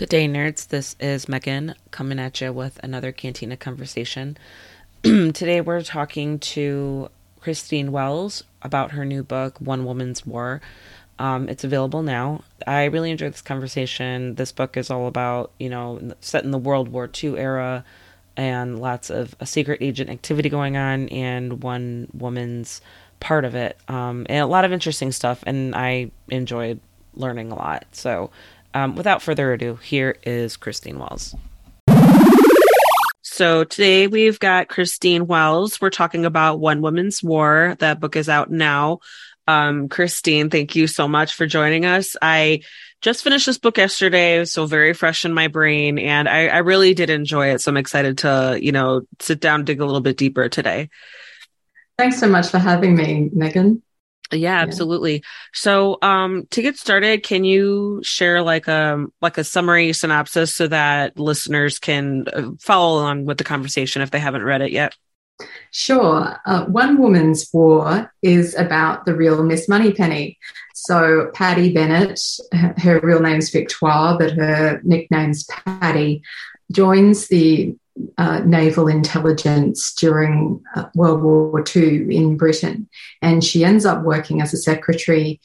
Good day, nerds. This is Megan coming at you with another Cantina conversation. Today we're talking to Christine Wells about her new book, One Woman's War. Um, it's available now. I really enjoyed this conversation. This book is all about, you know, set in the World War II era and lots of a secret agent activity going on and one woman's part of it. Um, and a lot of interesting stuff. And I enjoyed learning a lot. So um, without further ado, here is Christine Wells. So today we've got Christine Wells. We're talking about One Woman's War. That book is out now. Um, Christine, thank you so much for joining us. I just finished this book yesterday, so very fresh in my brain, and I, I really did enjoy it. So I'm excited to, you know, sit down, dig a little bit deeper today. Thanks so much for having me, Megan. Yeah, absolutely. Yeah. So, um, to get started, can you share like a um, like a summary synopsis so that listeners can uh, follow along with the conversation if they haven't read it yet? Sure. Uh, One Woman's War is about the real Miss Moneypenny. So Paddy Bennett, her real name's Victoire, but her nickname's Paddy, joins the uh, naval intelligence during uh, World War II in Britain. And she ends up working as a secretary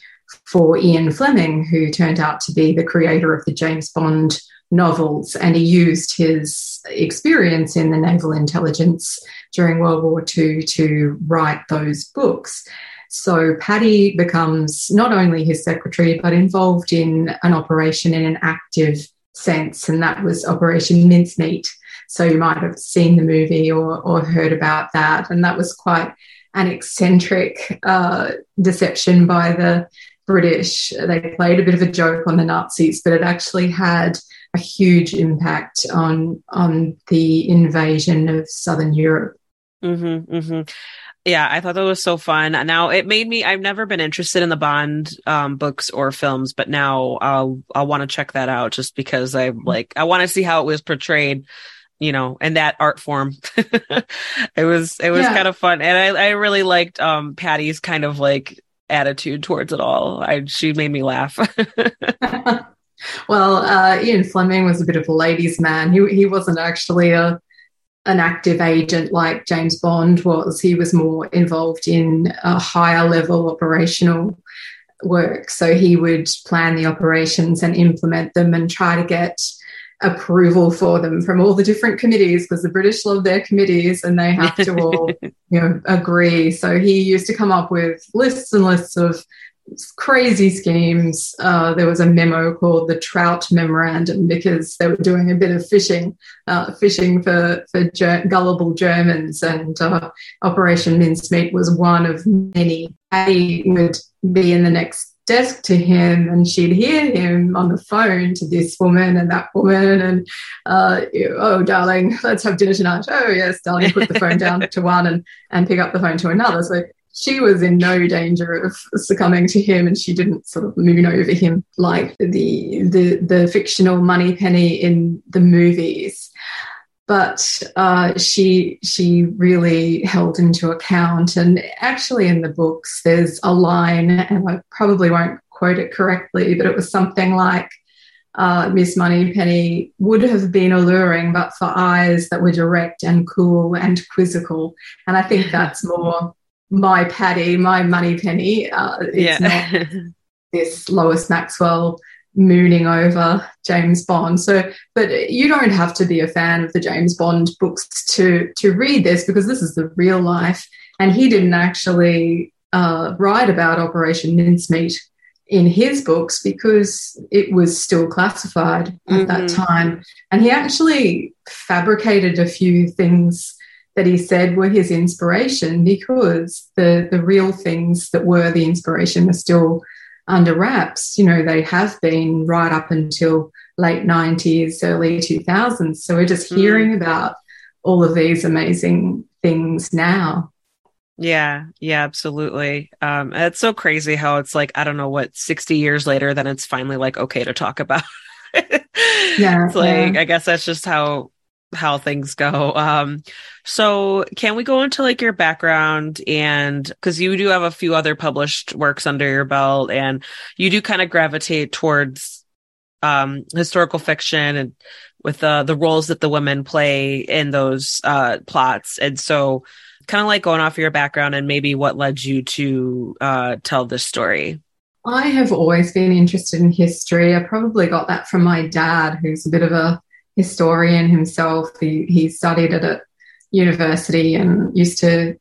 for Ian Fleming, who turned out to be the creator of the James Bond novels. And he used his experience in the naval intelligence during World War II to write those books. So Paddy becomes not only his secretary, but involved in an operation in an active sense, and that was Operation Mincemeat so you might have seen the movie or, or heard about that. And that was quite an eccentric uh, deception by the British. They played a bit of a joke on the Nazis, but it actually had a huge impact on on the invasion of Southern Europe. Mm-hmm, mm-hmm. Yeah, I thought that was so fun. Now it made me. I've never been interested in the Bond um, books or films, but now I'll I'll want to check that out just because I like I want to see how it was portrayed you know, and that art form. it was it was yeah. kind of fun, and I I really liked um Paddy's kind of like attitude towards it all. I she made me laugh. well, uh, Ian Fleming was a bit of a ladies' man. He he wasn't actually a an active agent like James Bond was. He was more involved in a higher level operational work. So he would plan the operations and implement them and try to get approval for them from all the different committees because the British love their committees and they have to all you know agree. So he used to come up with lists and lists of crazy schemes. Uh, there was a memo called the Trout Memorandum because they were doing a bit of fishing, uh, fishing for for ger- gullible Germans, and uh, Operation Mincemeat was one of many. He would be in the next desk to him and she'd hear him on the phone to this woman and that woman and uh, oh darling let's have dinner tonight. Oh yes darling put the phone down to one and and pick up the phone to another. So she was in no danger of succumbing to him and she didn't sort of moon over him like the the the fictional Moneypenny in the movies but uh, she she really held into account. And actually, in the books, there's a line, and I probably won't quote it correctly, but it was something like. Uh, Miss Moneypenny would have been alluring, but for eyes that were direct and cool and quizzical. And I think that's more my Paddy, my Moneypenny. Uh, it's yeah. not this Lois Maxwell mooning over James Bond. So, but you don't have to be a fan of the James Bond books to to read this because this is the real life. And he didn't actually uh, write about Operation Mincemeat in his books because it was still classified at mm-hmm. that time. And he actually fabricated a few things that he said were his inspiration because the the real things that were the inspiration are still under wraps. You know, they have been right up until late 90s, early 2000s. So we're just hmm. hearing about all of these amazing things now. Yeah, yeah, absolutely. Um, it's so crazy how it's like, I don't know what, 60 years later, then it's finally like okay to talk about. yeah. It's like, yeah. I guess that's just how how things go. Um, so can we go into like your background and because you do have a few other published works under your belt and you do kind of gravitate towards um, historical fiction and with uh, the roles that the women play in those uh, plots. And so, kind of like going off of your background and maybe what led you to uh, tell this story. I have always been interested in history. I probably got that from my dad, who's a bit of a historian himself. He, he studied it at university and used to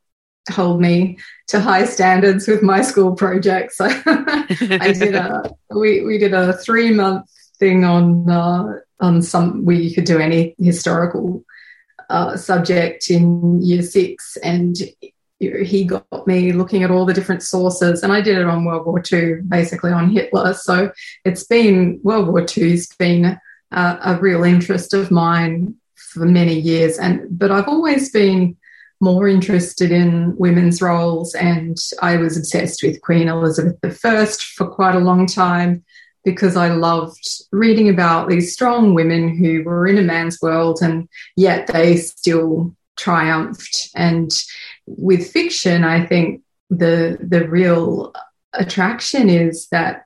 hold me to high standards with my school projects. I did a we we did a three month thing on uh, on some where you could do any historical uh, subject in year six, and he got me looking at all the different sources, and I did it on World War II, basically on Hitler. So it's been World War II's been a, a real interest of mine for many years, and but I've always been more interested in women's roles, and I was obsessed with Queen Elizabeth I for quite a long time because I loved reading about these strong women who were in a man's world and yet they still triumphed. And with fiction, I think the the real attraction is that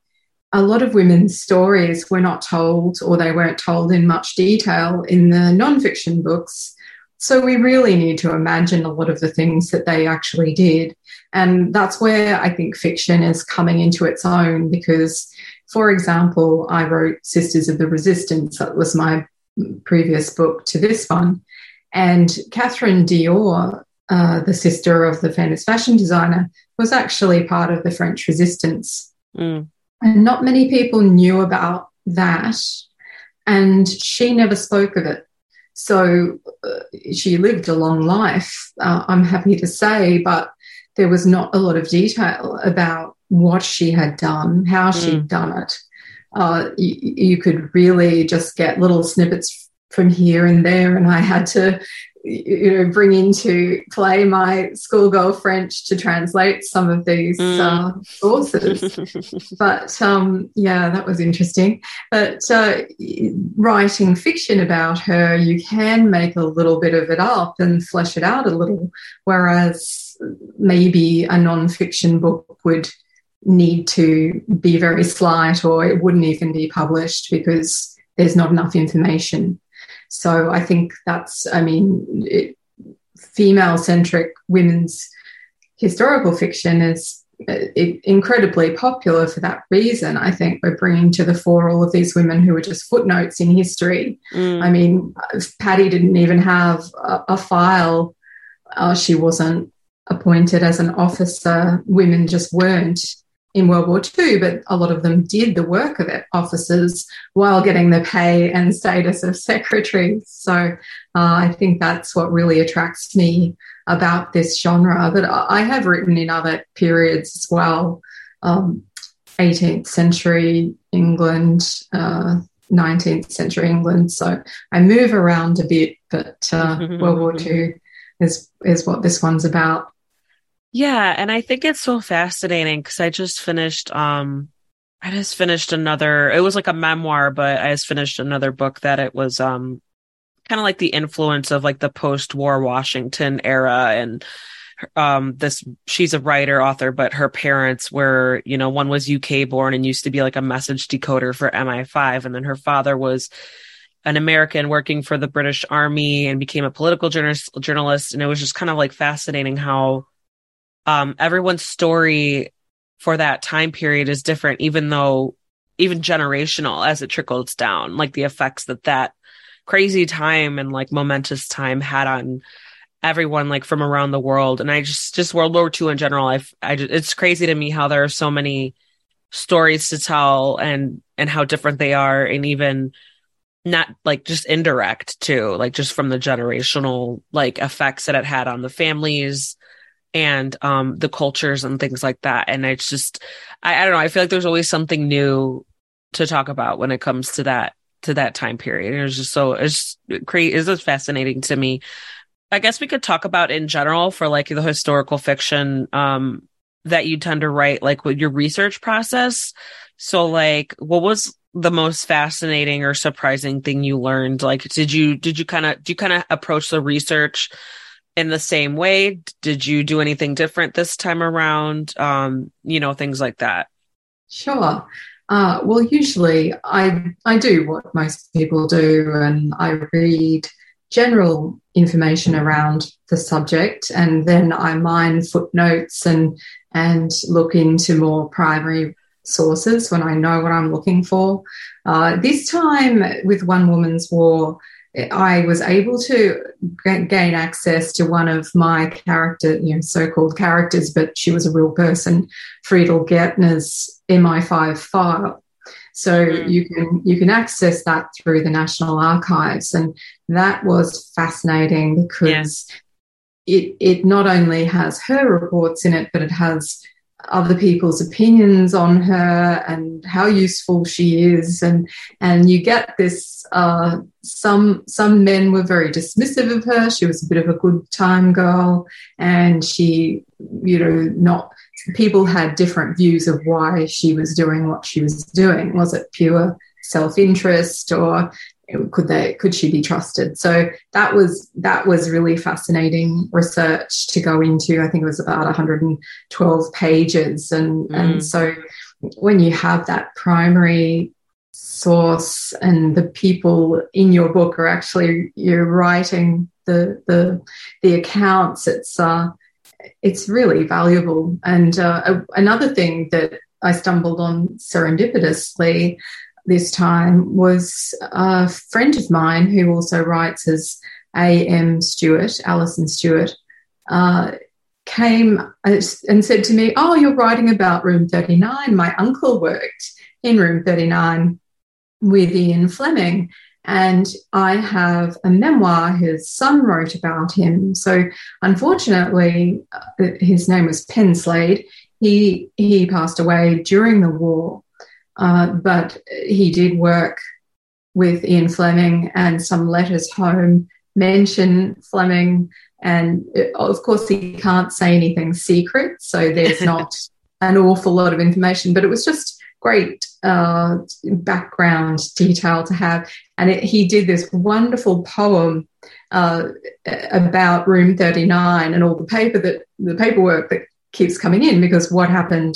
a lot of women's stories were not told or they weren't told in much detail in the nonfiction books. So we really need to imagine a lot of the things that they actually did. And that's where I think fiction is coming into its own because, for example, I wrote Sisters of the Resistance. That was my previous book to this one. And Catherine Dior, uh, the sister of the famous fashion designer, was actually part of the French resistance. Mm. And not many people knew about that. And she never spoke of it. So uh, she lived a long life, uh, I'm happy to say, but there was not a lot of detail about what she had done, how mm. she'd done it. Uh, you, you, could really just get little snippets from here and there, and I had to you know bring into play my schoolgirl French to translate some of these mm. uh, sources. but um, yeah, that was interesting. But uh, writing fiction about her, you can make a little bit of it up and flesh it out a little, whereas maybe a non-fiction book would need to be very slight or it wouldn't even be published because there's not enough information so I think that's, I mean, female centric women's historical fiction is uh, incredibly popular for that reason. I think we're bringing to the fore all of these women who were just footnotes in history. Mm. I mean, Paddy didn't even have a, a file. Uh, she wasn't appointed as an officer. Women just weren't in World War II, but a lot of them did the work of officers while getting the pay and status of secretaries. So uh, I think that's what really attracts me about this genre. But I have written in other periods as well um, 18th century England, uh, 19th century England. So I move around a bit, but uh, World War II is, is what this one's about. Yeah, and I think it's so fascinating because I just finished um I just finished another it was like a memoir, but I just finished another book that it was um kind of like the influence of like the post-war Washington era and um this she's a writer author but her parents were you know one was UK born and used to be like a message decoder for MI5 and then her father was an American working for the British Army and became a political journalist journalist and it was just kind of like fascinating how um, everyone's story for that time period is different, even though even generational as it trickles down, like the effects that that crazy time and like momentous time had on everyone like from around the world. And I just, just World War II in general, I've, I just, it's crazy to me how there are so many stories to tell and, and how different they are. And even, not like just indirect too, like just from the generational like effects that it had on the families and um the cultures and things like that. And it's just I, I don't know i feel like there's always something new to talk about when it comes to that to that time period. It's just so it's crazy it's just fascinating to me. I guess we could talk about in general for like the historical fiction um that you tend to write like with your research process. So like what was the most fascinating or surprising thing you learned? Like did you did you kind of do you kind of approach the research in the same way? Did you do anything different this time around? Um, you know, things like that. Sure. Uh, well, usually I I do what most people do, and I read general information around the subject, and then I mine footnotes and and look into more primary sources when I know what I'm looking for. Uh, this time with One Woman's War, I was able to gain access to one of my character, you know, so-called characters, but she was a real person, Friedel Gärtner's MI5 file. So mm. you can you can access that through the National Archives, and that was fascinating because it it not only has her reports in it, but it has other people's opinions on her and how useful she is. And and you get this uh, some some men were very dismissive of her. She was a bit of a good time girl. And she you know not people had different views of why she was doing what she was doing. Was it pure self-interest or could they could she be trusted? So that was that was really fascinating research to go into. I think it was about 112 pages. And mm. and so when you have that primary source and the people in your book are actually you're writing the the the accounts it's uh it's really valuable. And uh, another thing that I stumbled on serendipitously this time was a friend of mine who also writes as A.M. Stewart, Alison Stewart, uh, came and said to me, Oh, you're writing about Room 39. My uncle worked in Room 39 with Ian Fleming. And I have a memoir his son wrote about him. So, unfortunately, uh, his name was Penslade. He, he passed away during the war. Uh, but he did work with Ian Fleming, and some letters home mention Fleming. And it, uh, of course, he can't say anything secret, so there's not an awful lot of information, but it was just great uh, background detail to have. And it, he did this wonderful poem uh, about Room 39 and all the paper that the paperwork that keeps coming in because what happened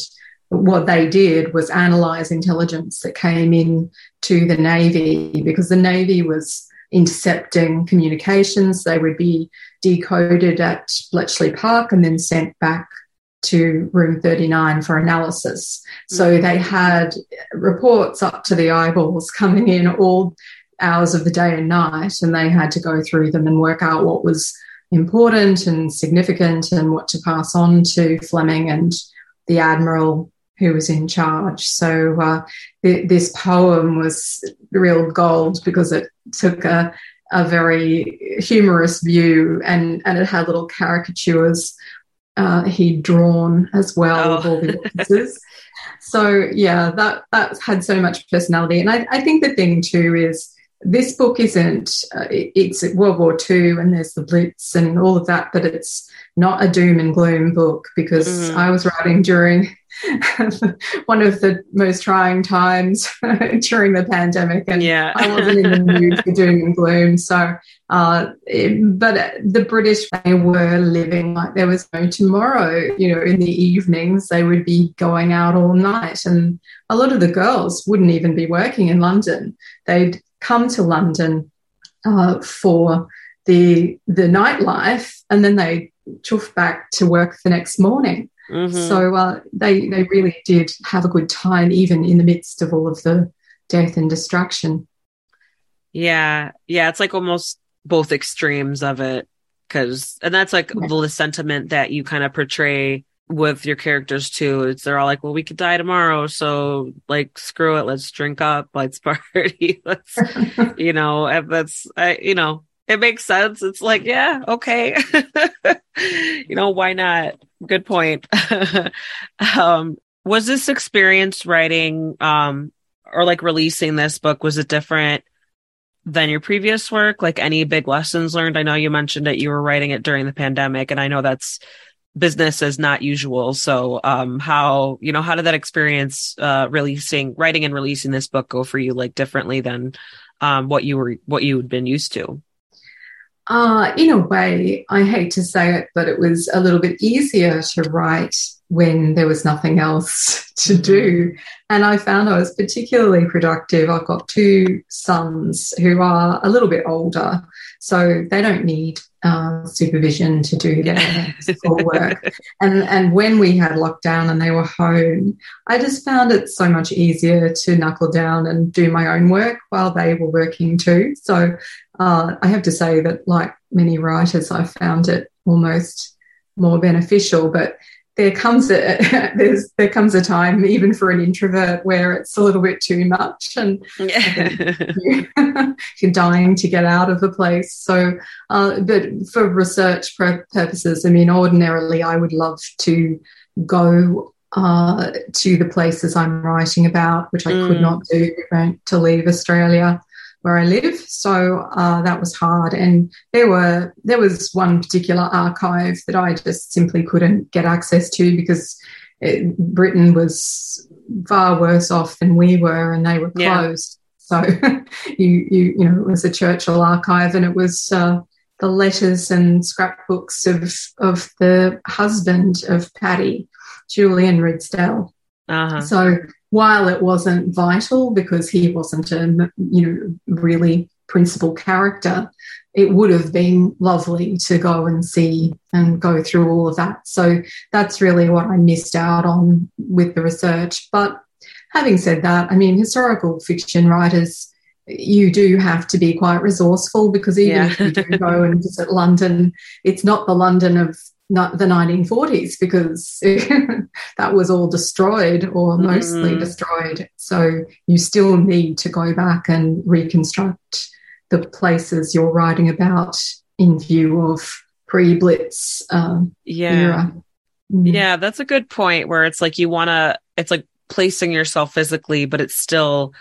what they did was analyze intelligence that came in to the Navy because the Navy was intercepting communications. They would be decoded at Bletchley Park and then sent back to room 39 for analysis. So mm-hmm. they had reports up to the eyeballs coming in all hours of the day and night, and they had to go through them and work out what was important and significant and what to pass on to Fleming and the Admiral who was in charge. So uh, th- this poem was real gold because it took a, a very humorous view and, and it had little caricatures uh, he'd drawn as well oh. of all the officers. so yeah, that that had so much personality. And I, I think the thing too is this book isn't uh, it's World War II and there's the Blitz and all of that, but it's not a doom and gloom book because mm. I was writing during one of the most trying times during the pandemic, and yeah. I wasn't in the mood for doom and gloom. So, uh, it, but the British they were living like there was no tomorrow. You know, in the evenings they would be going out all night, and a lot of the girls wouldn't even be working in London. They'd come to London uh, for the the nightlife, and then they'd chuff back to work the next morning. Mm-hmm. So uh, they they really did have a good time, even in the midst of all of the death and destruction. Yeah, yeah, it's like almost both extremes of it, because and that's like yeah. the sentiment that you kind of portray with your characters too. It's they're all like, well, we could die tomorrow, so like, screw it, let's drink up, let's party, let's, you know, that's I, you know, it makes sense. It's like, yeah, okay. you know, why not? Good point. um, was this experience writing um, or like releasing this book, was it different than your previous work? Like any big lessons learned? I know you mentioned that you were writing it during the pandemic, and I know that's business as not usual. So, um, how, you know, how did that experience, uh, releasing, writing and releasing this book go for you, like differently than, um, what you were, what you had been used to? Uh, in a way, I hate to say it, but it was a little bit easier to write when there was nothing else to do. And I found I was particularly productive. I've got two sons who are a little bit older, so they don't need uh, supervision to do their schoolwork. and and when we had lockdown and they were home, I just found it so much easier to knuckle down and do my own work while they were working too. So uh, I have to say that, like many writers, I found it almost more beneficial. But there comes a there's there comes a time even for an introvert where it's a little bit too much and yeah. you're dying to get out of the place so uh, but for research purposes i mean ordinarily i would love to go uh, to the places i'm writing about which i mm. could not do to leave australia where I live. So uh, that was hard. And there were there was one particular archive that I just simply couldn't get access to because it, Britain was far worse off than we were, and they were closed. Yeah. So you you you know it was a Churchill archive, and it was. Uh, the letters and scrapbooks of of the husband of Paddy, Julian Ridsdale. Uh-huh. So while it wasn't vital because he wasn't a you know really principal character, it would have been lovely to go and see and go through all of that. So that's really what I missed out on with the research. But having said that, I mean, historical fiction writers, you do have to be quite resourceful because even yeah. if you do go and visit London, it's not the London of not the 1940s because that was all destroyed or mostly mm. destroyed. So you still need to go back and reconstruct the places you're writing about in view of pre-blitz um, yeah. era. Mm. Yeah, that's a good point where it's like you want to, it's like placing yourself physically, but it's still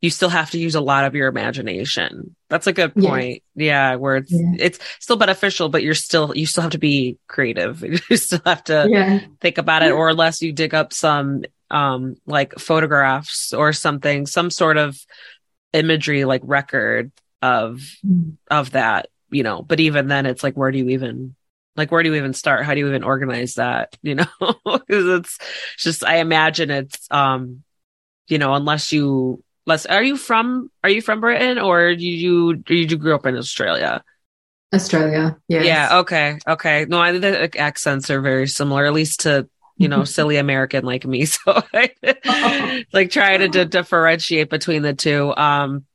you still have to use a lot of your imagination. That's a good point. Yeah, yeah where it's yeah. it's still beneficial, but you're still you still have to be creative. you still have to yeah. think about it, or unless you dig up some um like photographs or something, some sort of imagery like record of mm. of that, you know. But even then it's like where do you even like where do you even start? How do you even organize that? You know? Because it's just I imagine it's um you know, unless you Les, are you from are you from Britain or you you you, you grew up in Australia? Australia, yeah. Yeah, okay. Okay. No, I think the accents are very similar, at least to you know, silly American like me. So I like trying to differentiate between the two. Um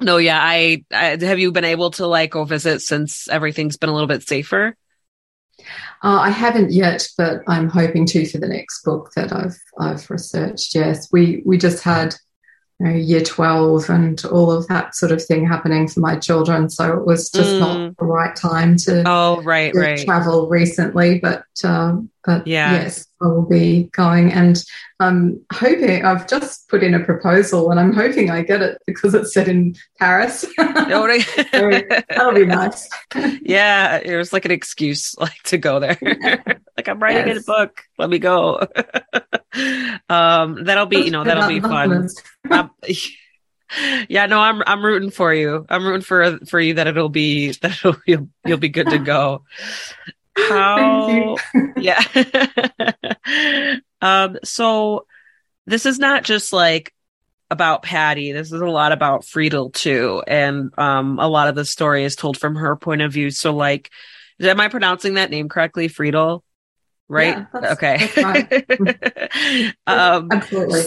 no, yeah, I, I have you been able to like go visit since everything's been a little bit safer? Uh, I haven't yet, but I'm hoping to for the next book that I've I've researched. Yes, we we just had you know, year 12 and all of that sort of thing happening for my children. So it was just mm. not the right time to, oh, right, to right. travel recently. But, uh, but yeah. yes, I will be going. And I'm hoping, I've just put in a proposal and I'm hoping I get it because it's set in Paris. so that'll be nice. yeah, it was like an excuse like to go there. like I'm writing yes. a book. Let me go. Um, that'll be, you know, that'll be fun. um, yeah, no, I'm I'm rooting for you. I'm rooting for for you that it'll be that it'll, you'll you'll be good to go. How? yeah. um. So this is not just like about Paddy. This is a lot about Friedel too, and um, a lot of the story is told from her point of view. So, like, am I pronouncing that name correctly, Friedel? Right? Yeah, that's, okay. That's um, Absolutely.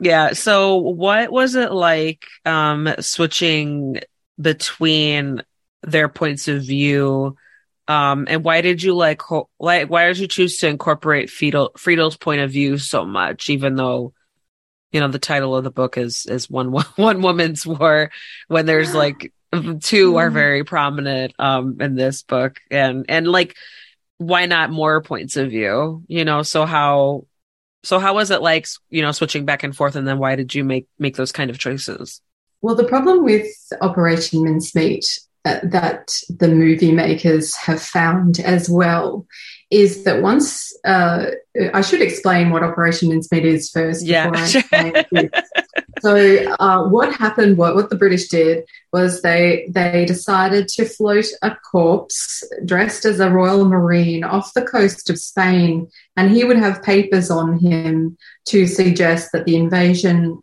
Yeah. So, what was it like um, switching between their points of view? Um, and why did you like, ho- like, why did you choose to incorporate Friedel, Friedel's point of view so much, even though, you know, the title of the book is, is one, one woman's war when there's like two are mm-hmm. very prominent, um, in this book and, and like, why not more points of view? You know so how so how was it like you know switching back and forth and then why did you make make those kind of choices? Well the problem with operation mincemeat uh, that the movie makers have found as well is that once uh, I should explain what Operation Mincemeat is first. Yeah. so uh, what happened? What what the British did was they they decided to float a corpse dressed as a Royal Marine off the coast of Spain, and he would have papers on him to suggest that the invasion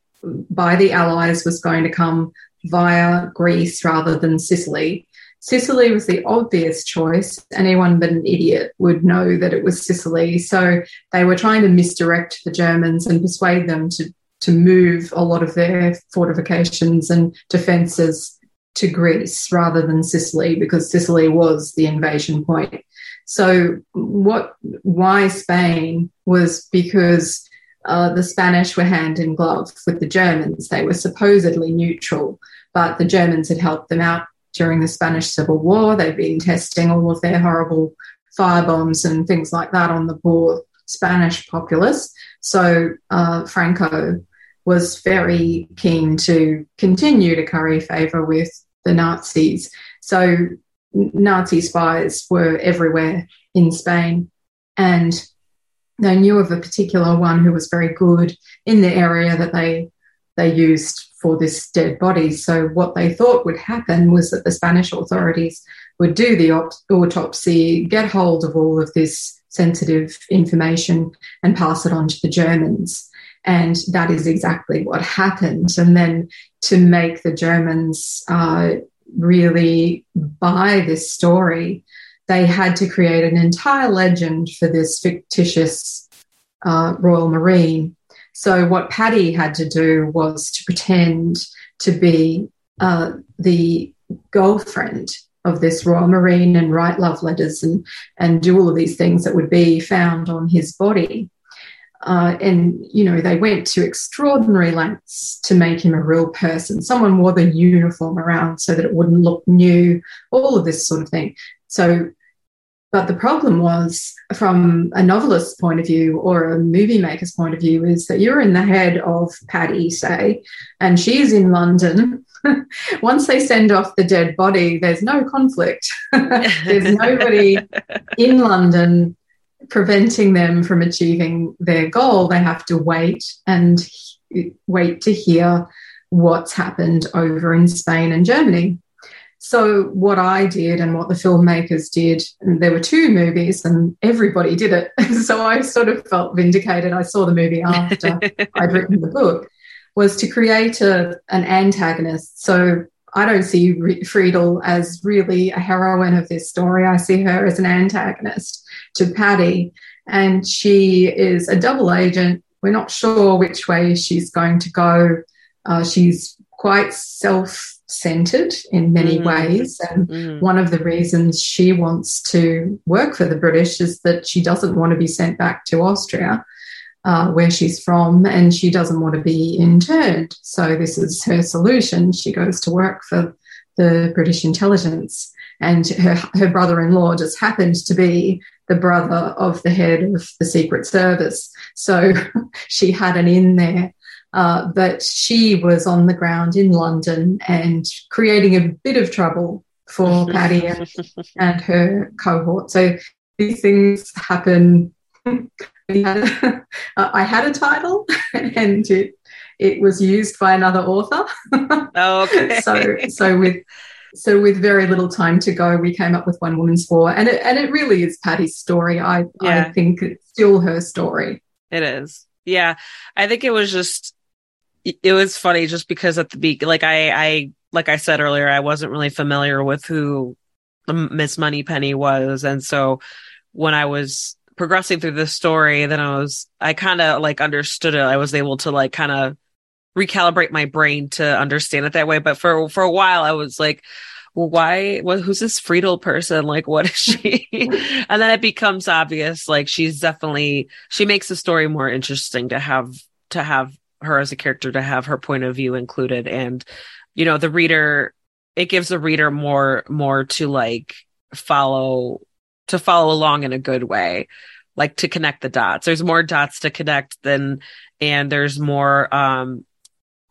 by the Allies was going to come via Greece rather than Sicily. Sicily was the obvious choice. Anyone but an idiot would know that it was Sicily. So they were trying to misdirect the Germans and persuade them to, to move a lot of their fortifications and defences to Greece rather than Sicily because Sicily was the invasion point. So what why Spain was because uh, the Spanish were hand in glove with the Germans. They were supposedly neutral, but the Germans had helped them out during the Spanish Civil War. They've been testing all of their horrible fire bombs and things like that on the poor Spanish populace. So uh, Franco was very keen to continue to curry favour with the Nazis. So Nazi spies were everywhere in Spain. And they knew of a particular one who was very good in the area that they they used for this dead body. So what they thought would happen was that the Spanish authorities would do the autopsy, get hold of all of this sensitive information, and pass it on to the Germans. And that is exactly what happened. And then to make the Germans uh, really buy this story, they had to create an entire legend for this fictitious uh, Royal Marine. So, what Paddy had to do was to pretend to be uh, the girlfriend of this Royal Marine and write love letters and, and do all of these things that would be found on his body. Uh, and, you know, they went to extraordinary lengths to make him a real person. Someone wore the uniform around so that it wouldn't look new, all of this sort of thing. So but the problem was, from a novelist's point of view or a movie maker's point of view, is that you're in the head of Paddy, say, and she's in London. Once they send off the dead body, there's no conflict. there's nobody in London preventing them from achieving their goal. They have to wait and wait to hear what's happened over in Spain and Germany. So, what I did and what the filmmakers did, there were two movies and everybody did it. so, I sort of felt vindicated. I saw the movie after I'd written the book, was to create a, an antagonist. So, I don't see Friedel as really a heroine of this story. I see her as an antagonist to Paddy. and she is a double agent. We're not sure which way she's going to go. Uh, she's quite self centered in many mm. ways. And mm. one of the reasons she wants to work for the British is that she doesn't want to be sent back to Austria. Uh, where she's from, and she doesn't want to be interned. So, this is her solution. She goes to work for the British intelligence, and her, her brother in law just happened to be the brother of the head of the Secret Service. So, she had an in there uh, but she was on the ground in London and creating a bit of trouble for Paddy and, and her cohort. So these things happen. I had a title and it, it was used by another author. Oh, okay. so, so with so with very little time to go, we came up with One Woman's War, and it and it really is Paddy's story. I yeah. I think it's still her story. It is. Yeah, I think it was just it was funny just because at the beak, like I, I, like I said earlier, I wasn't really familiar with who Miss Moneypenny was. And so when I was progressing through the story, then I was, I kind of like understood it. I was able to like kind of recalibrate my brain to understand it that way. But for, for a while, I was like, well, why, what, who's this Friedel person? Like, what is she? and then it becomes obvious, like, she's definitely, she makes the story more interesting to have, to have her as a character to have her point of view included and you know the reader it gives the reader more more to like follow to follow along in a good way like to connect the dots there's more dots to connect than and there's more um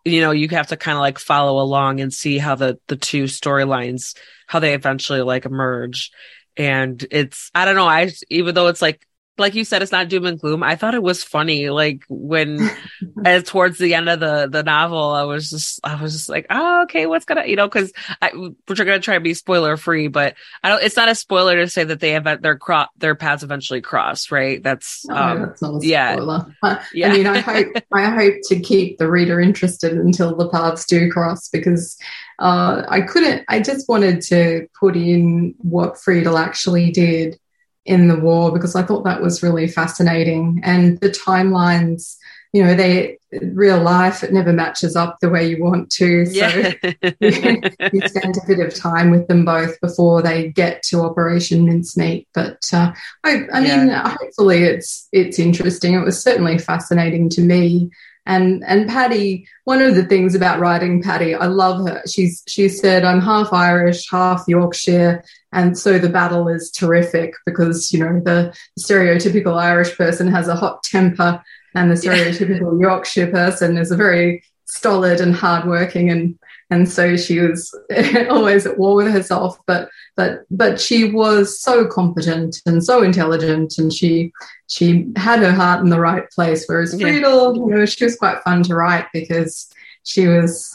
you know you have to kind of like follow along and see how the the two storylines how they eventually like emerge and it's I don't know. I even though it's like like you said, it's not doom and gloom. I thought it was funny. Like when, as towards the end of the the novel, I was just, I was just like, oh, okay, what's gonna, you know, because we're gonna try to be spoiler free, but I don't. It's not a spoiler to say that they have their cro- their paths eventually cross, right? That's, no, um, that's not a yeah. spoiler. I, Yeah. I mean, I hope I hope to keep the reader interested until the paths do cross because uh, I couldn't. I just wanted to put in what Friedel actually did in the war because I thought that was really fascinating and the timelines. You know, they real life it never matches up the way you want to. So yeah, you spend a bit of time with them both before they get to Operation Mincemeat. But uh, I, I mean, hopefully it's it's interesting. It was certainly fascinating to me. And and Paddy, one of the things about writing Paddy, I love her. She's she said, I'm half Irish, half Yorkshire, and so the battle is terrific because you know the stereotypical Irish person has a hot temper, and the stereotypical Yorkshire person is a very stolid and hardworking and and so she was always at war with herself but but but she was so competent and so intelligent and she she had her heart in the right place whereas Yeah. Friedel you know she was quite fun to write because she was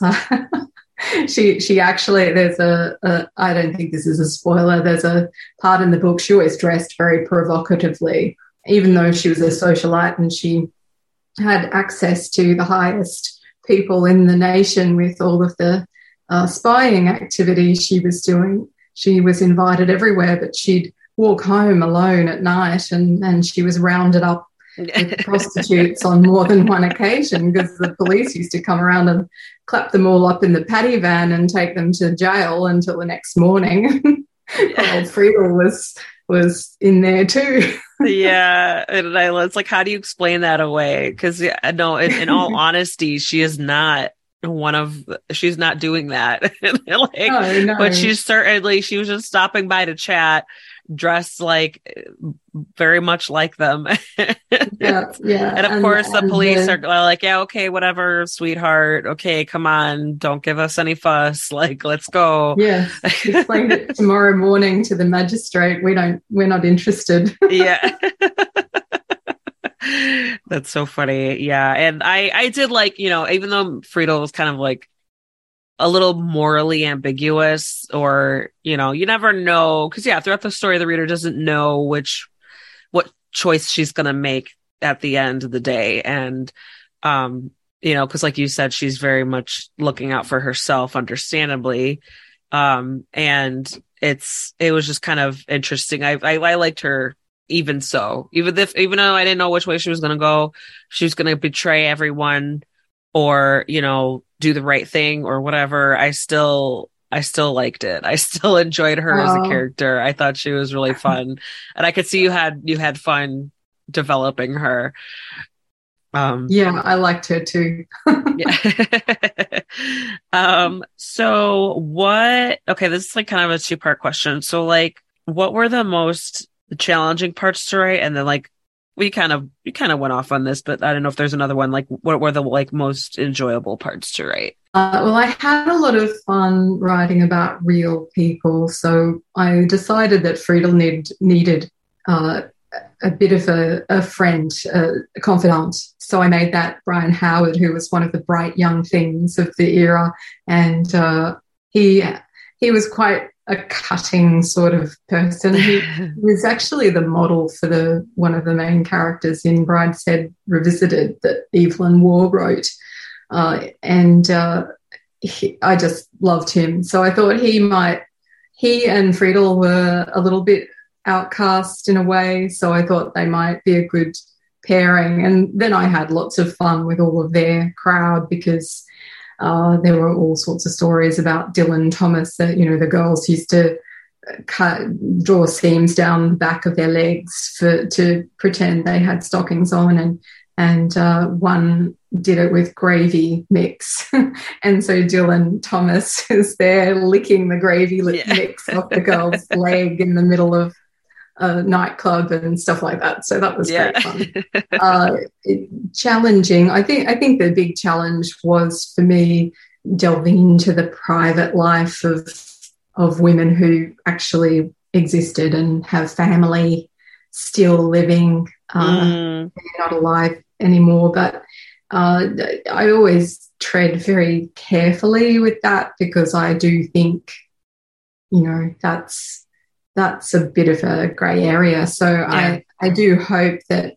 she she actually there's a, a I don't think this is a spoiler there's a part in the book she always dressed very provocatively even though she was a socialite and she had access to the highest people in the nation with all of the uh, spying activity she was doing. She was invited everywhere, but she'd walk home alone at night and, and she was rounded up with prostitutes on more than one occasion because the police used to come around and clap them all up in the paddy van and take them to jail until the next morning. Old Friedel was was in there too. yeah, and I, it's like, how do you explain that away? Because yeah, no, in, in all honesty, she is not one of. She's not doing that. like, no, no. but she's certainly she was just stopping by to chat dressed like very much like them yeah, yeah. and of course the police the- are like yeah okay whatever sweetheart okay come on don't give us any fuss like let's go Yeah. explain it tomorrow morning to the magistrate. We don't. We're not interested. yeah that's so funny yeah and i i did like you know even though friedel was kind of like a little morally ambiguous or you know you never know. Because yeah throughout the story the reader doesn't know which what choice she's going to make at the end of the day. And um you know because like you said she's very much looking out for herself understandably. Um and it's it was just kind of interesting. I i, I liked her even so. Even if even though i didn't know which way she was going to go she was going to betray everyone or you know do the right thing or whatever i still i still liked it i still enjoyed her as a Oh. character i thought she was really fun and i could see you had you had fun developing her um Yeah, I liked her too. yeah. um so what okay this is like kind of a two part question so like what were the most challenging parts to write and then like we kind of we kind of went off on this but i don't know if there's another one like what were the like most enjoyable parts to write Uh, well, I had a lot of fun writing about real people, so I decided that Friedel need, needed uh, a bit of a, a friend, a, a confidant. So I made that Brian Howard, who was one of the bright young things of the era, and uh, he he was quite a cutting sort of person. He, was actually the model for the one of the main characters in Brideshead Revisited that Evelyn Waugh wrote. Uh, and uh, he, I just loved him. So I thought he might, he and Friedel were a little bit outcast in a way. So I thought they might be a good pairing. And then I had lots of fun with all of their crowd because uh, there were all sorts of stories about Dylan Thomas that, you know, the girls used to cut, draw seams down the back of their legs for to pretend they had stockings on and and uh, one did it with gravy mix. and so Dylan Thomas is there licking the gravy Yeah. mix off the girl's leg in the middle of a nightclub and stuff like that. So that was yeah great fun. Uh, it- challenging. I think I think the big challenge was for me delving into the private life of of women who actually existed and have family still living. Uh, mm. They're not alive anymore, but uh, I always tread very carefully with that because I do think, you know, that's that's a bit of a grey area. So yeah. I I do hope that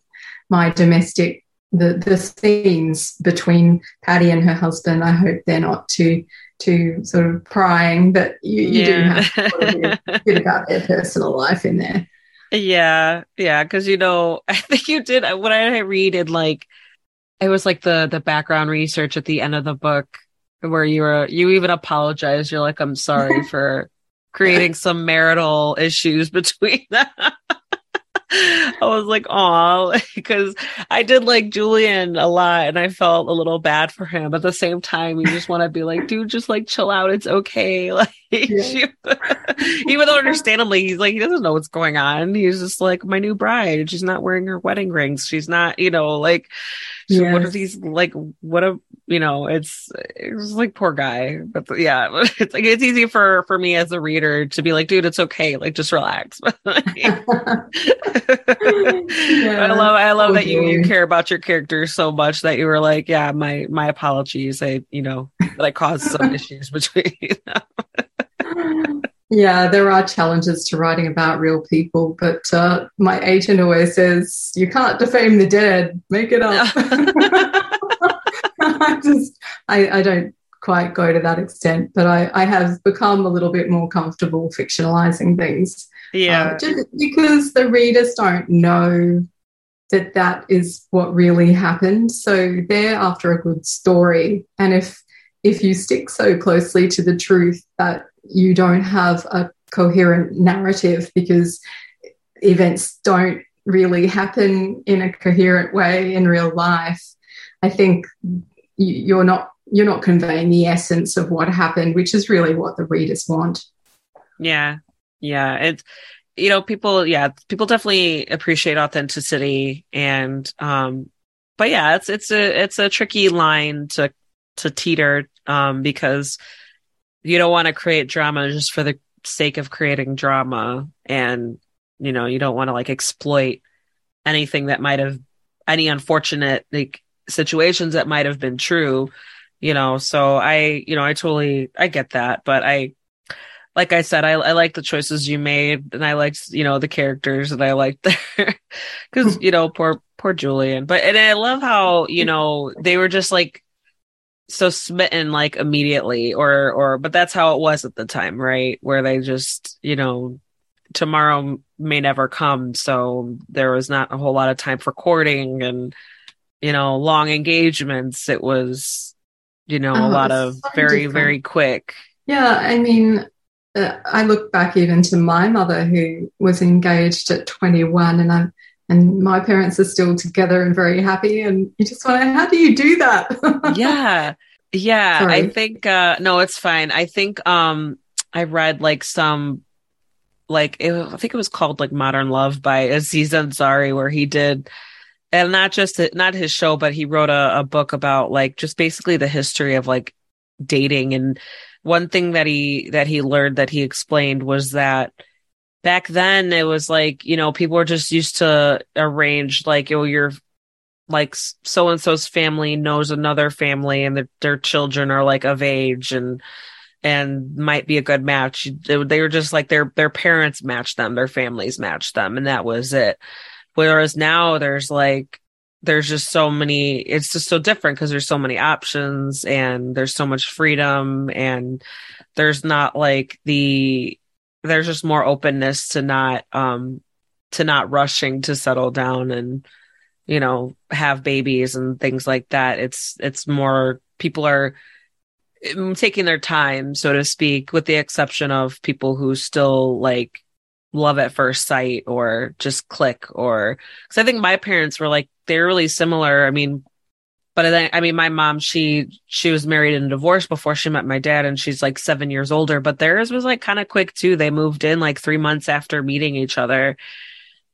my domestic the the scenes between Paddy and her husband, I hope they're not too too sort of prying, but you, you yeah. do have a bit, a bit about their personal life in there. Yeah, yeah, because you know, I think you did when I read it like it was like the the background research at the end of the book where you were you even apologized. You're like, I'm sorry for creating some marital issues between them. I was like, oh, because I did like Julian a lot and I felt a little bad for him. At the same time, you just want to be like, dude, just like chill out. It's okay. Like, yeah. even though understandably, he's like, he doesn't know what's going on. He's just like, my new bride. She's not wearing her wedding rings. She's not, you know, like, so yes. what are these like? What a you know? It's it's like poor guy, but yeah, it's like it's easy for for me as a reader to be like, dude, it's okay, like just relax. yeah. I love I love that you you care about your characters so much that you were like, yeah, my my apologies, I you know that I caused some issues between. them. Yeah, there are challenges to writing about real people, but uh, my agent always says, you can't defame the dead, make it up. I just, I, I, don't quite go to that extent, but I, I, have become a little bit more comfortable fictionalizing things. Yeah. Uh, just because the readers don't know that that is what really happened. So they're after a good story. And if, if you stick so closely to the truth that you don't have a coherent narrative because events don't really happen in a coherent way in real life. I think you're not you're not conveying the essence of what happened which is really what the readers want. Yeah. Yeah. It's you know people yeah people definitely appreciate authenticity and um but yeah it's it's a it's a tricky line to to teeter um because you don't want to create drama just for the sake of creating drama and you know you don't want to like exploit anything that might have any unfortunate like situations that might have been true you know? So i you know i totally i get that but i like i said i, I like the choices you made and i liked you know the characters that i liked there. Because hmm. you know poor poor julian but and i love how you know they were just like so smitten like immediately or or but that's how it was at the time right? Where they just you know tomorrow may never come. So there was not a whole lot of time for courting and you know long engagements. It was you know oh, a lot of so very different. very quick. Yeah i mean uh, i look back even to my mother who was engaged at 21 and i'm and my parents are still together and very happy. And you just wonder how do you do that? Yeah. Yeah. Sorry. i think uh no it's fine. I think um i read like some like it, i think it was called like modern love by aziz ansari where he did and not just not his show but he wrote a, a book about like just basically the history of like dating. And one thing that he that he learned that he explained was that back then it was like you know people were just used to arrange like oh your like so and so's family knows another family and their, their children are like of age and and might be a good match. They were just like their their parents matched them their families matched them and that was it. Whereas now there's like there's just so many it's just so different because there's so many options and there's so much freedom and there's not like the there's just more openness to not um to not rushing to settle down and you know have babies and things like that. It's it's more people are mm, taking their time so to speak with the exception of people who still like love at first sight or just click or because i think my parents were like they're really similar. I mean but I, I mean, my mom, she she was married and divorced before she met my dad, and she's like seven years older. But theirs was like kind of quick too. They moved in like three months after meeting each other,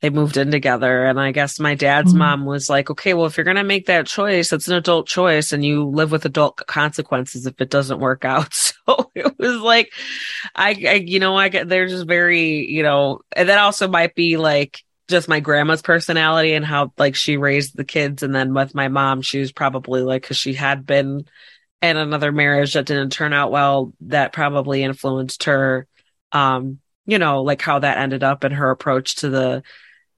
they moved in together. And I guess my dad's Mhm. mom was like, okay, well, if you're going to make that choice, it's an adult choice and you live with adult consequences if it doesn't work out. So it was like, I, I you know, I get, they're just very, you know, and that also might be like, just my grandma's personality and how like she raised the kids. And then with my mom she was probably like because she had been in another marriage that didn't turn out well that probably influenced her um you know like how that ended up in her approach to the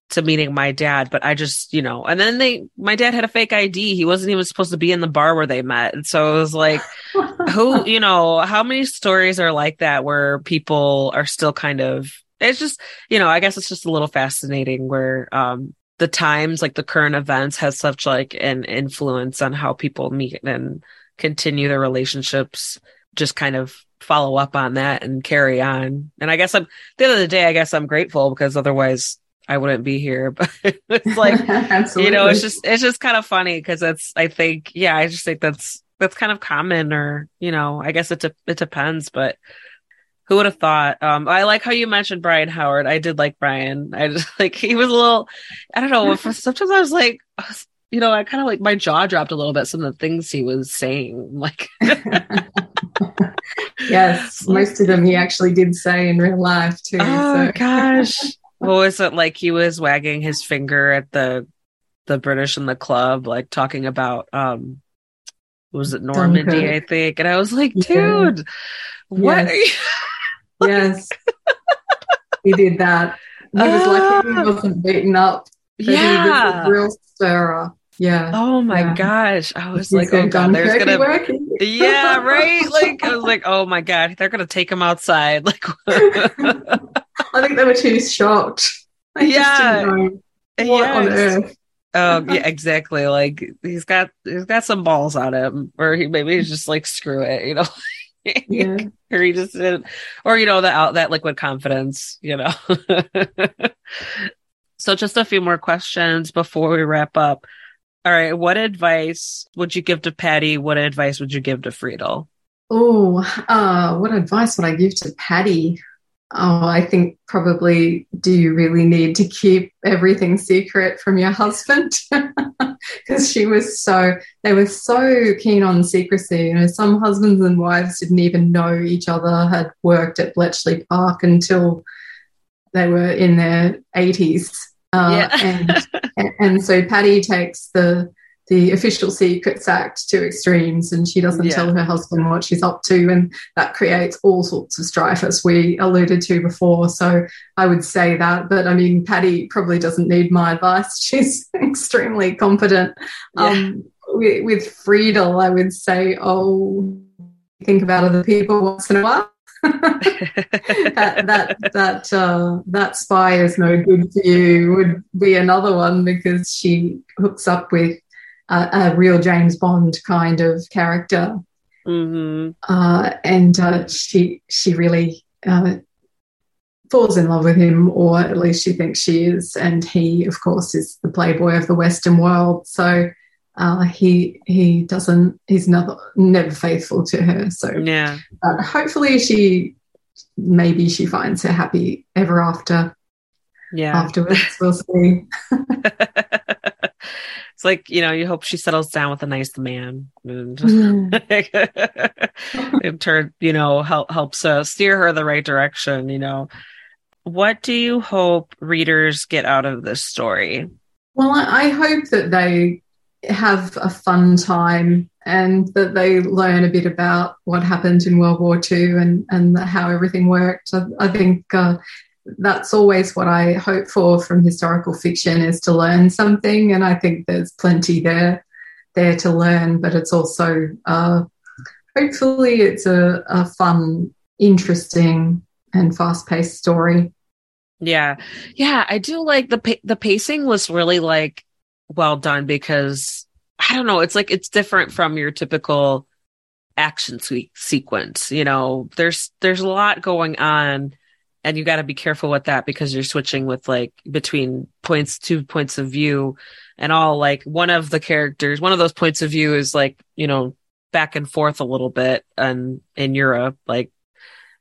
to meeting my dad. But i just you know and then they my dad had a fake id he wasn't even supposed to be in the bar where they met. And so it was like who you know how many stories are like that where people are still kind of it's just you know i guess it's just a little fascinating where um the times like the current events has such like an influence on how people meet and continue their relationships just kind of follow up on that and carry on. And i guess i'm at the end of the day i guess i'm grateful because otherwise i wouldn't be here but it's like you know it's just it's just kind of funny because it's i think yeah i just think that's that's kind of common or you know i guess it de- it depends but who would have thought um i like how you mentioned brian howard i did like brian i just like he was a little i don't know for- sometimes i was like you know i kind of like my jaw dropped a little bit some of the things he was saying like yes, most of them he actually did say in real life too. oh so. gosh what was it like he was wagging his finger at the the british in the club like talking about um was it normandy i think and i was like Yeah. dude what Yes. Yes, he did that. He was lucky he Ah. wasn't beaten up. But he was yeah a real stirrer. Yeah. oh my Yeah. gosh i was He's like oh god there's gonna working. yeah right like i was like oh my god they're gonna take him outside like I think they were too shocked. They Yeah. didn't what on earth. Oh yeah, exactly. Like he's got he's got some balls on him, or he maybe he's just like screw it, you know. Yeah. or he just didn't, or you know that that liquid confidence, you know. so just a few more questions before we wrap up. All right, what advice would you give to Paddy? What advice would you give to Friedl? Oh, uh, what advice would I give to Paddy? Oh, I think probably do you really need to keep everything secret from your husband? Because she was so, they were so keen on secrecy. You know, some husbands and wives didn't even know each other had worked at Bletchley Park until they were in their 80s. Uh, and, and and so Paddy takes the the official Secrets Act to extremes, and she doesn't Yeah. tell her husband what she's up to, and that creates all sorts of strife, as we alluded to before. So I would say that, but I mean, Paddy probably doesn't need my advice. She's extremely competent. Um, with, with Friedl, I would say, oh, think about other people once in a while. that that that uh, that spy is no good for you would be another one because she hooks up with a, a real James Bond kind of character, hmm uh, and uh, she she really uh, falls in love with him, or at least she thinks she is, and he, of course, is the playboy of the Western world. So. Uh, he he doesn't he's never never faithful to her so Yeah. but hopefully she maybe she finds her happy ever after Yeah. afterwards we'll see it's like, you know, you hope she settles down with a nice man and, and turn, you know, help, helps uh, steer her the right direction, you know. What do you hope readers get out of this story? well I, I hope that they have a fun time and that they learn a bit about what happened in World War II and and how everything worked I, I think uh, that's always what I hope for from historical fiction is to learn something and I think there's plenty there there to learn but it's also uh, hopefully it's a, a fun interesting and fast-paced story Yeah. Yeah, I do like the pa- the pacing was really like well done because I don't know, it's like it's different from your typical action se- sequence, you know. There's there's a lot going on and you got to be careful with that because you're switching with like between points two points of view and all like one of the characters, one of those points of view is like, you know, back and forth a little bit and in Europe like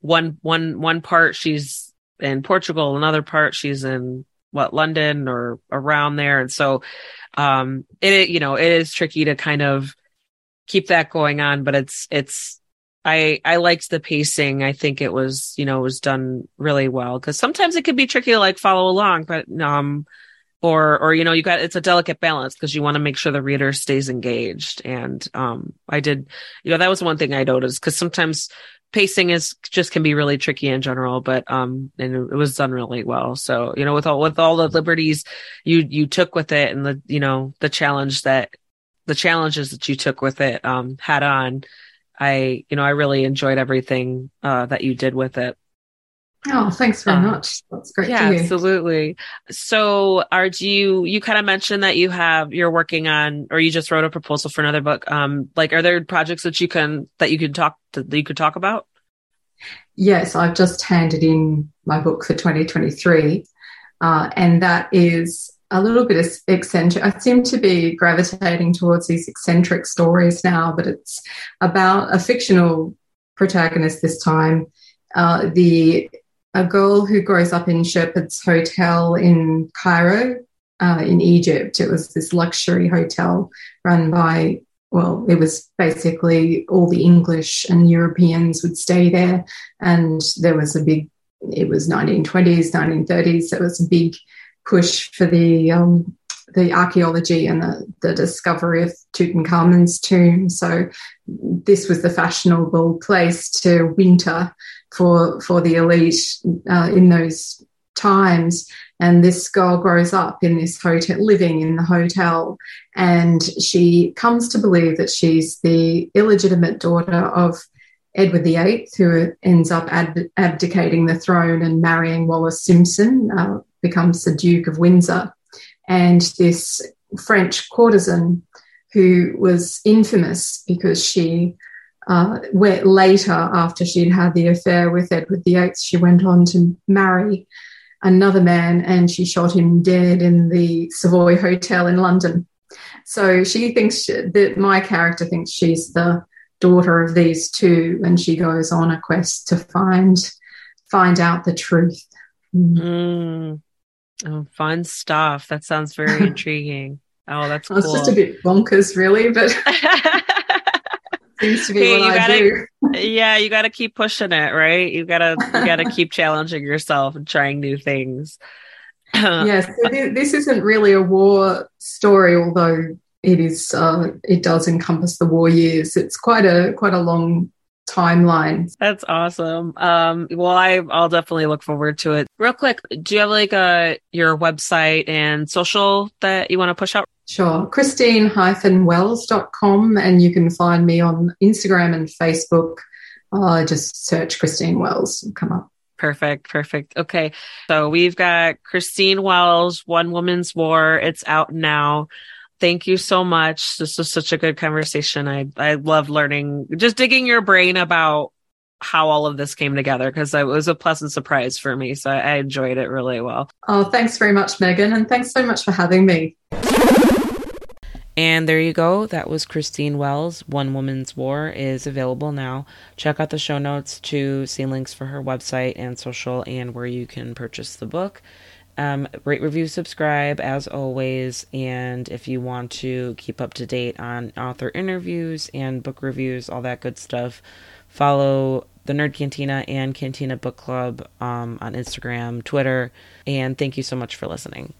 one one one part she's in Portugal, another part she's in what London or around there, and so um, it you know it is tricky to kind of keep that going on, but it's it's I I liked the pacing. I think it was you know it was done really well. Because sometimes it could be tricky to like follow along, but um or or you know you got it's a delicate balance because you want to make sure the reader stays engaged. And um i did you know that was one thing i noticed because sometimes pacing is just can be really tricky in general but um and it was done really well. So you know with all with all the liberties you you took with it and the you know the challenge that the challenges that you took with it um had on i you know i really enjoyed everything uh that you did with it Oh, thanks very um, much. That's great. Yeah, absolutely. So, are do you you kind of mentioned that you have you're working on or you just wrote a proposal for another book? Um, like, are there projects that you can that you could talk to, that you could talk about? Yes, I've just handed in my book for 2023, uh, and that is a little bit of eccentric. I seem to be gravitating towards these eccentric stories now, but it's about a fictional protagonist this time. Uh, the a girl who grows up in Shepheard's Hotel in Cairo, uh, in Egypt. It was this luxury hotel run by, well, it was basically all the English and Europeans would stay there. And there was a big, it was 1920s, 1930s. There was a big push for the um, the archaeology and the, the discovery of Tutankhamun's tomb. So this was the fashionable place to winter for for the elite uh, in those times. And this girl grows up in this hotel, living in the hotel, and she comes to believe that she's the illegitimate daughter of Edward VIII, who ends up ab- abdicating the throne and marrying Wallis Simpson, uh, becomes the Duke of Windsor and this French courtesan who was infamous because she uh, went later after she'd had the affair with Edward VIII, she went on to marry another man and she shot him dead in the Savoy Hotel in London. So she thinks she, that my character thinks she's the daughter of these two, and she goes on a quest to find find out the truth. Mm. Oh, fun stuff. That sounds very intriguing. Oh, that's well, cool. It's just a bit bonkers, really, but seems to be hey, what I gotta, do. yeah, you got to keep pushing it, right? You gotta you gotta keep challenging yourself and trying new things. yes, this isn't really a war story, although it is. Uh, it does encompass the war years. It's quite a quite a long timeline. That's awesome. Um, well, I, I'll definitely look forward to it. Real quick, do you have like a uh, your website and social that you want to push out? Sure. Christine-wells.com and you can find me on Instagram and Facebook. Uh, just search Christine Wells and come up. Perfect. Perfect. Okay. So we've got Christine Wells, One Woman's War. It's out now thank you so much. This was such a good conversation. I I love learning, just digging your brain about how all of this came together because it was a pleasant surprise for me. So I, I enjoyed it really well. Oh, thanks very much, Megan, and thanks so much for having me. And there you go. That was Christine Wells. One Woman's War is available now. Check out the show notes to see links for her website and social and where you can purchase the book. Um, rate, review, subscribe as always. And if you want to keep up to date on author interviews and book reviews, all that good stuff, follow the Nerd Cantina and Cantina Book Club um, on Instagram, Twitter. And thank you so much for listening.